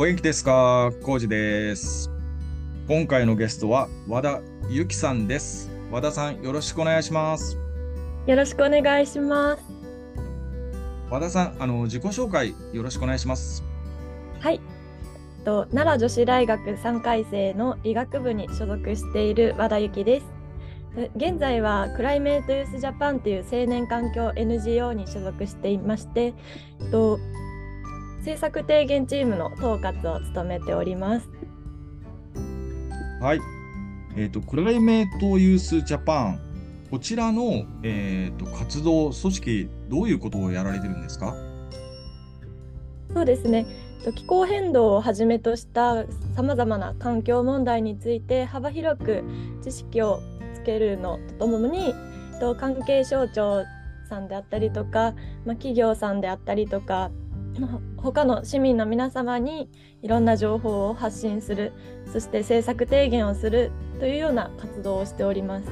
お元気ですか？コウジです。今回のゲストは和田由紀さんです。和田さん、よろしくお願いします。よろしくお願いします。和田さん、あの自己紹介よろしくお願いします。はい。と奈良女子大学3回生の理学部に所属している和田由紀です。で現在はクライメートユースジャパンという青年環境 NGO に所属していまして、と政策提言チームの統括を務めております。はい。えっ、と、クライメートユースジャパン、こちらの、えー、と活動、組織、どういうことをやられてるんですか？そうですね。と気候変動をはじめとしたさまざまな環境問題について幅広く知識をつけるのとともにと関係省庁さんであったりとか、まあ、企業さんであったりとかまあ他の市民の皆様にいろんな情報を発信するそして政策提言をするというような活動をしております。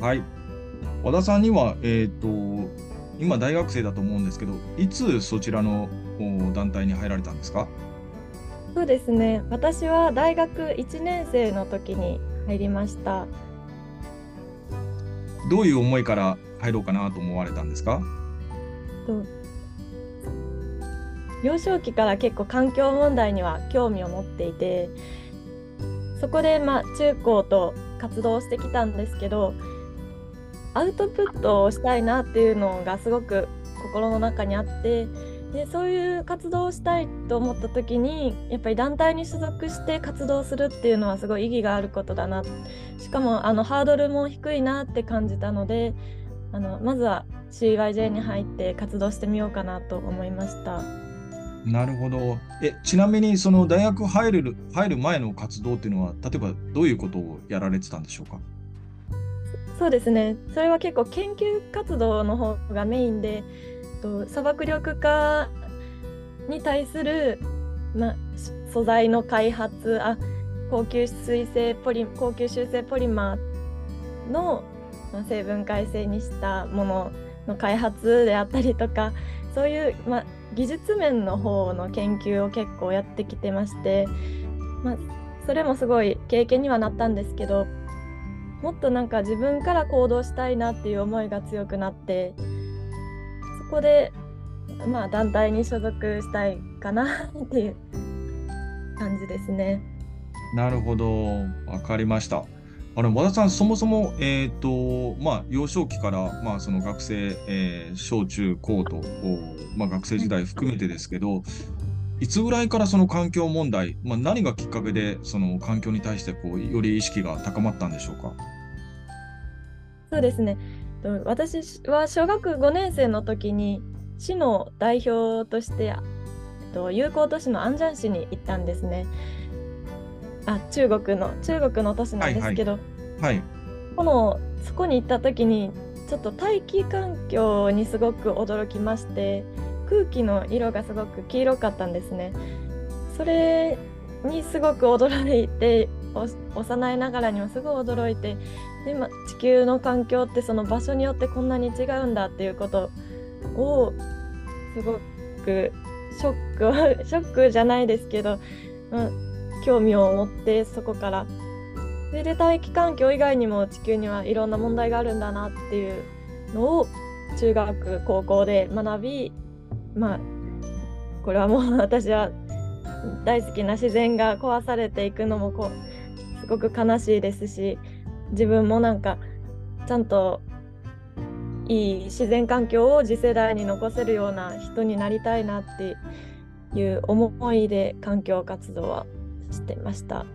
はい。和田さんには、えっ、と、今大学生だと思うんですけど、いつそちらのお団体に入られたんですか？そうですね私は大学1年生の時に入りました。どういう思いから入ろうかなと思われたんですか？と幼少期から結構環境問題には興味を持っていてそこでまあ中高と活動してきたんですけどアウトプットをしたいなっていうのがすごく心の中にあってでそういう活動をしたいと思った時にやっぱり団体に所属して活動するっていうのはすごい意義があることだなしかもあのハードルも低いなって感じたのであのまずは CYJ に入って活動してみようかなと思いました。なるほど。え、ちなみにその大学入る入る前の活動っていうのは、例えばどういうことをやられてたんでしょうか？そうですね。それは結構研究活動の方がメインでと砂漠緑化に対する、ま、素材の開発あ高級水性ポリ高級修正ポリマーのま成分改正にしたものの開発であったりとかそういう、ま、技術面の方の研究を結構やってきてまして、まあ、それもすごい経験にはなったんですけどもっとなんか自分から行動したいなっていう思いが強くなってそこでまあ団体に所属したいかな っていう感じですね。なるほど。わかりました。あの和田さん、そもそも、えっ、と、まあ、幼少期から、まあ、その学生、えー小中高と、まあ、学生時代含めてですけど、いつぐらいからその環境問題、まあ、何がきっかけで、その環境に対して、こう、より意識が高まったんでしょうか？そうですね私は小学5年生の時に市の代表としてえっと友好都市の安ジャン市に行ったんですね。あ中国の中国の都市なんですけど、はい。このそこに行った時にちょっと大気環境にすごく驚きまして空気の色がすごく黄色かったんですね。それにすごく驚いてお幼いながらにもすごい驚いてで、ま、地球の環境ってその場所によってこんなに違うんだっていうことをすごくショックをショックじゃないですけど、うん、興味を持ってそこから。それで大気環境以外にも地球にはいろんな問題があるんだなっていうのを中学高校で学びまあこれはもう私は大好きな自然が壊されていくのもこうすごく悲しいですし自分もなんかちゃんといい自然環境を次世代に残せるような人になりたいなっていう思いで環境活動はしてました。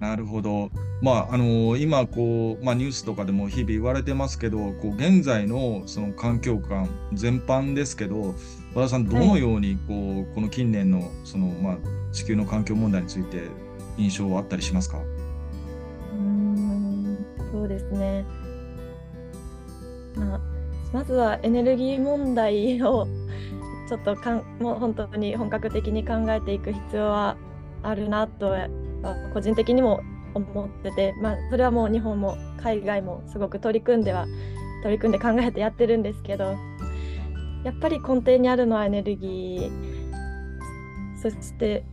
なるほど。まあ、あの今こう、まあ、ニュースとかでも日々言われてますけど、こう現在のその環境観全般ですけど、和田さん、どのようにこう、この近年のその、まあ、地球の環境問題について印象はあったりしますか？うーんそうですね。まあ、まずはエネルギー問題をちょっとかんもう本当に本格的に考えていく必要はあるなと個人的にも思ってて、まあ、それはもう日本も海外もすごく取り組んでは取り組んで考えてやってるんですけどやっぱり根底にあるのはエネルギーそして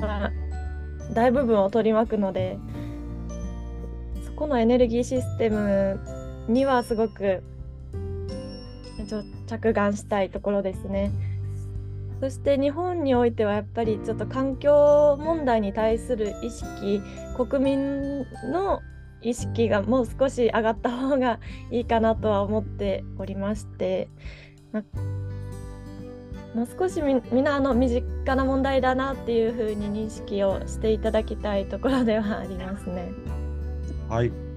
まあ大部分を取り巻くのでそこのエネルギーシステムにはすごく着眼したいところですね。そして日本においてはやっぱりちょっと環境問題に対する意識国民の意識がもう少し上がった方がいいかなとは思っておりまして、まもう少しみみんなあの身近な問題だなっていうふうに認識をしていただきたいところではありますね。はい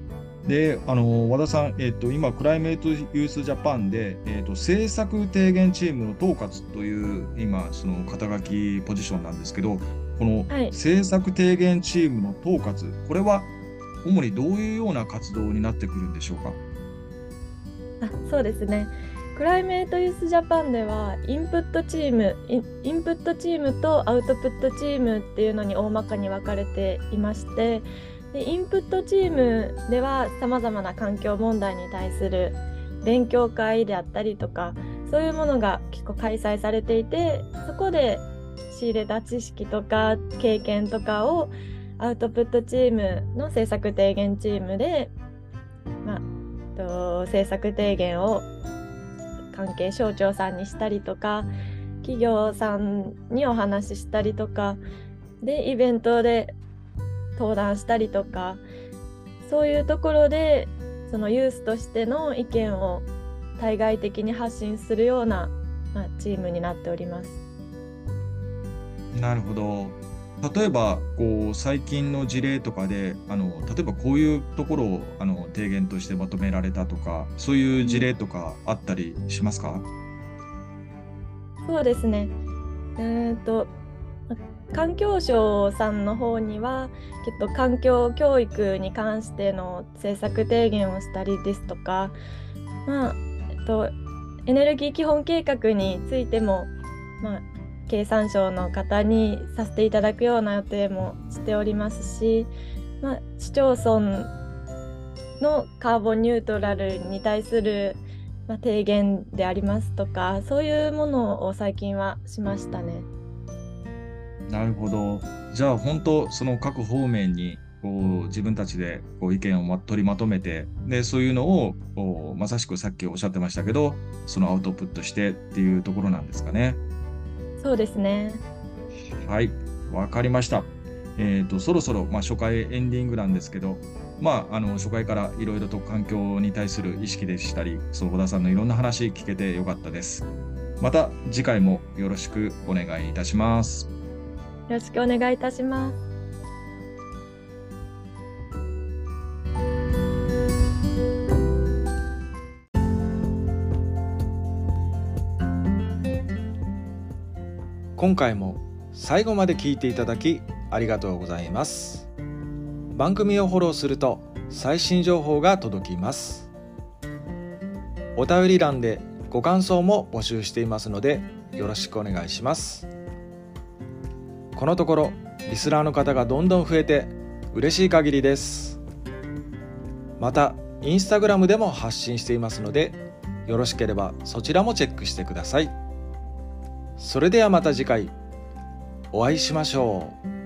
であの和田さん、えーと、今、クライメートユースジャパンで、えーと、政策提言チームの統括という今、その肩書きポジションなんですけど、この政策提言チームの統括、これは主にどういうような活動になってくるんでしょうか？あそうですねクライメートユースジャパンではインプットチームインプットチームとアウトプットチームっていうのに大まかに分かれていましてでインプットチームではさまざまな環境問題に対する勉強会であったりとかそういうものが結構開催されていてそこで仕入れた知識とか経験とかをアウトプットチームの政策提言チームで、まあ、と政策提言を関係省庁さんにしたりとか企業さんにお話ししたりとかでイベントで登壇したりとかそういうところでそのユースとしての意見を対外的に発信するような、まあ、チームになっております。なるほど。例えばこう最近の事例とかであの例えばこういうところをあの提言としてまとめられたとかそういう事例とかあったりしますか、そうですね。えーと環境省さんの方にはきっと環境教育に関しての政策提言をしたりですとか、まあえっと、エネルギー基本計画についても、まあ、経産省の方にさせていただくような予定もしておりますし、まあ、市町村のカーボンニュートラルに対する、まあ、提言でありますとかそういうものを最近はしましたね。なるほど。じゃあ本当その各方面にこう自分たちでこう意見を取りまとめてでそういうのをこうまさしくさっきおっしゃってましたけどそのアウトプットしてっていうところなんですかね。そうですね。はいわかりました。えーと、そろそろ、まあ、初回エンディングなんですけど、まあ、あの初回からいろいろと環境に対する意識でしたり、そう小田さんのいろんな話聞けてよかったです。また次回もよろしくお願いいたします。よろしくお願いいたします。今回も最後まで聞いていただきありがとうございます。番組をフォローすると最新情報が届きます。お便り欄でご感想も募集していますのでよろしくお願いします。このところリスナーの方がどんどん増えて嬉しい限りです。またインスタグラムでも発信していますのでよろしければそちらもチェックしてください。それではまた次回お会いしましょう。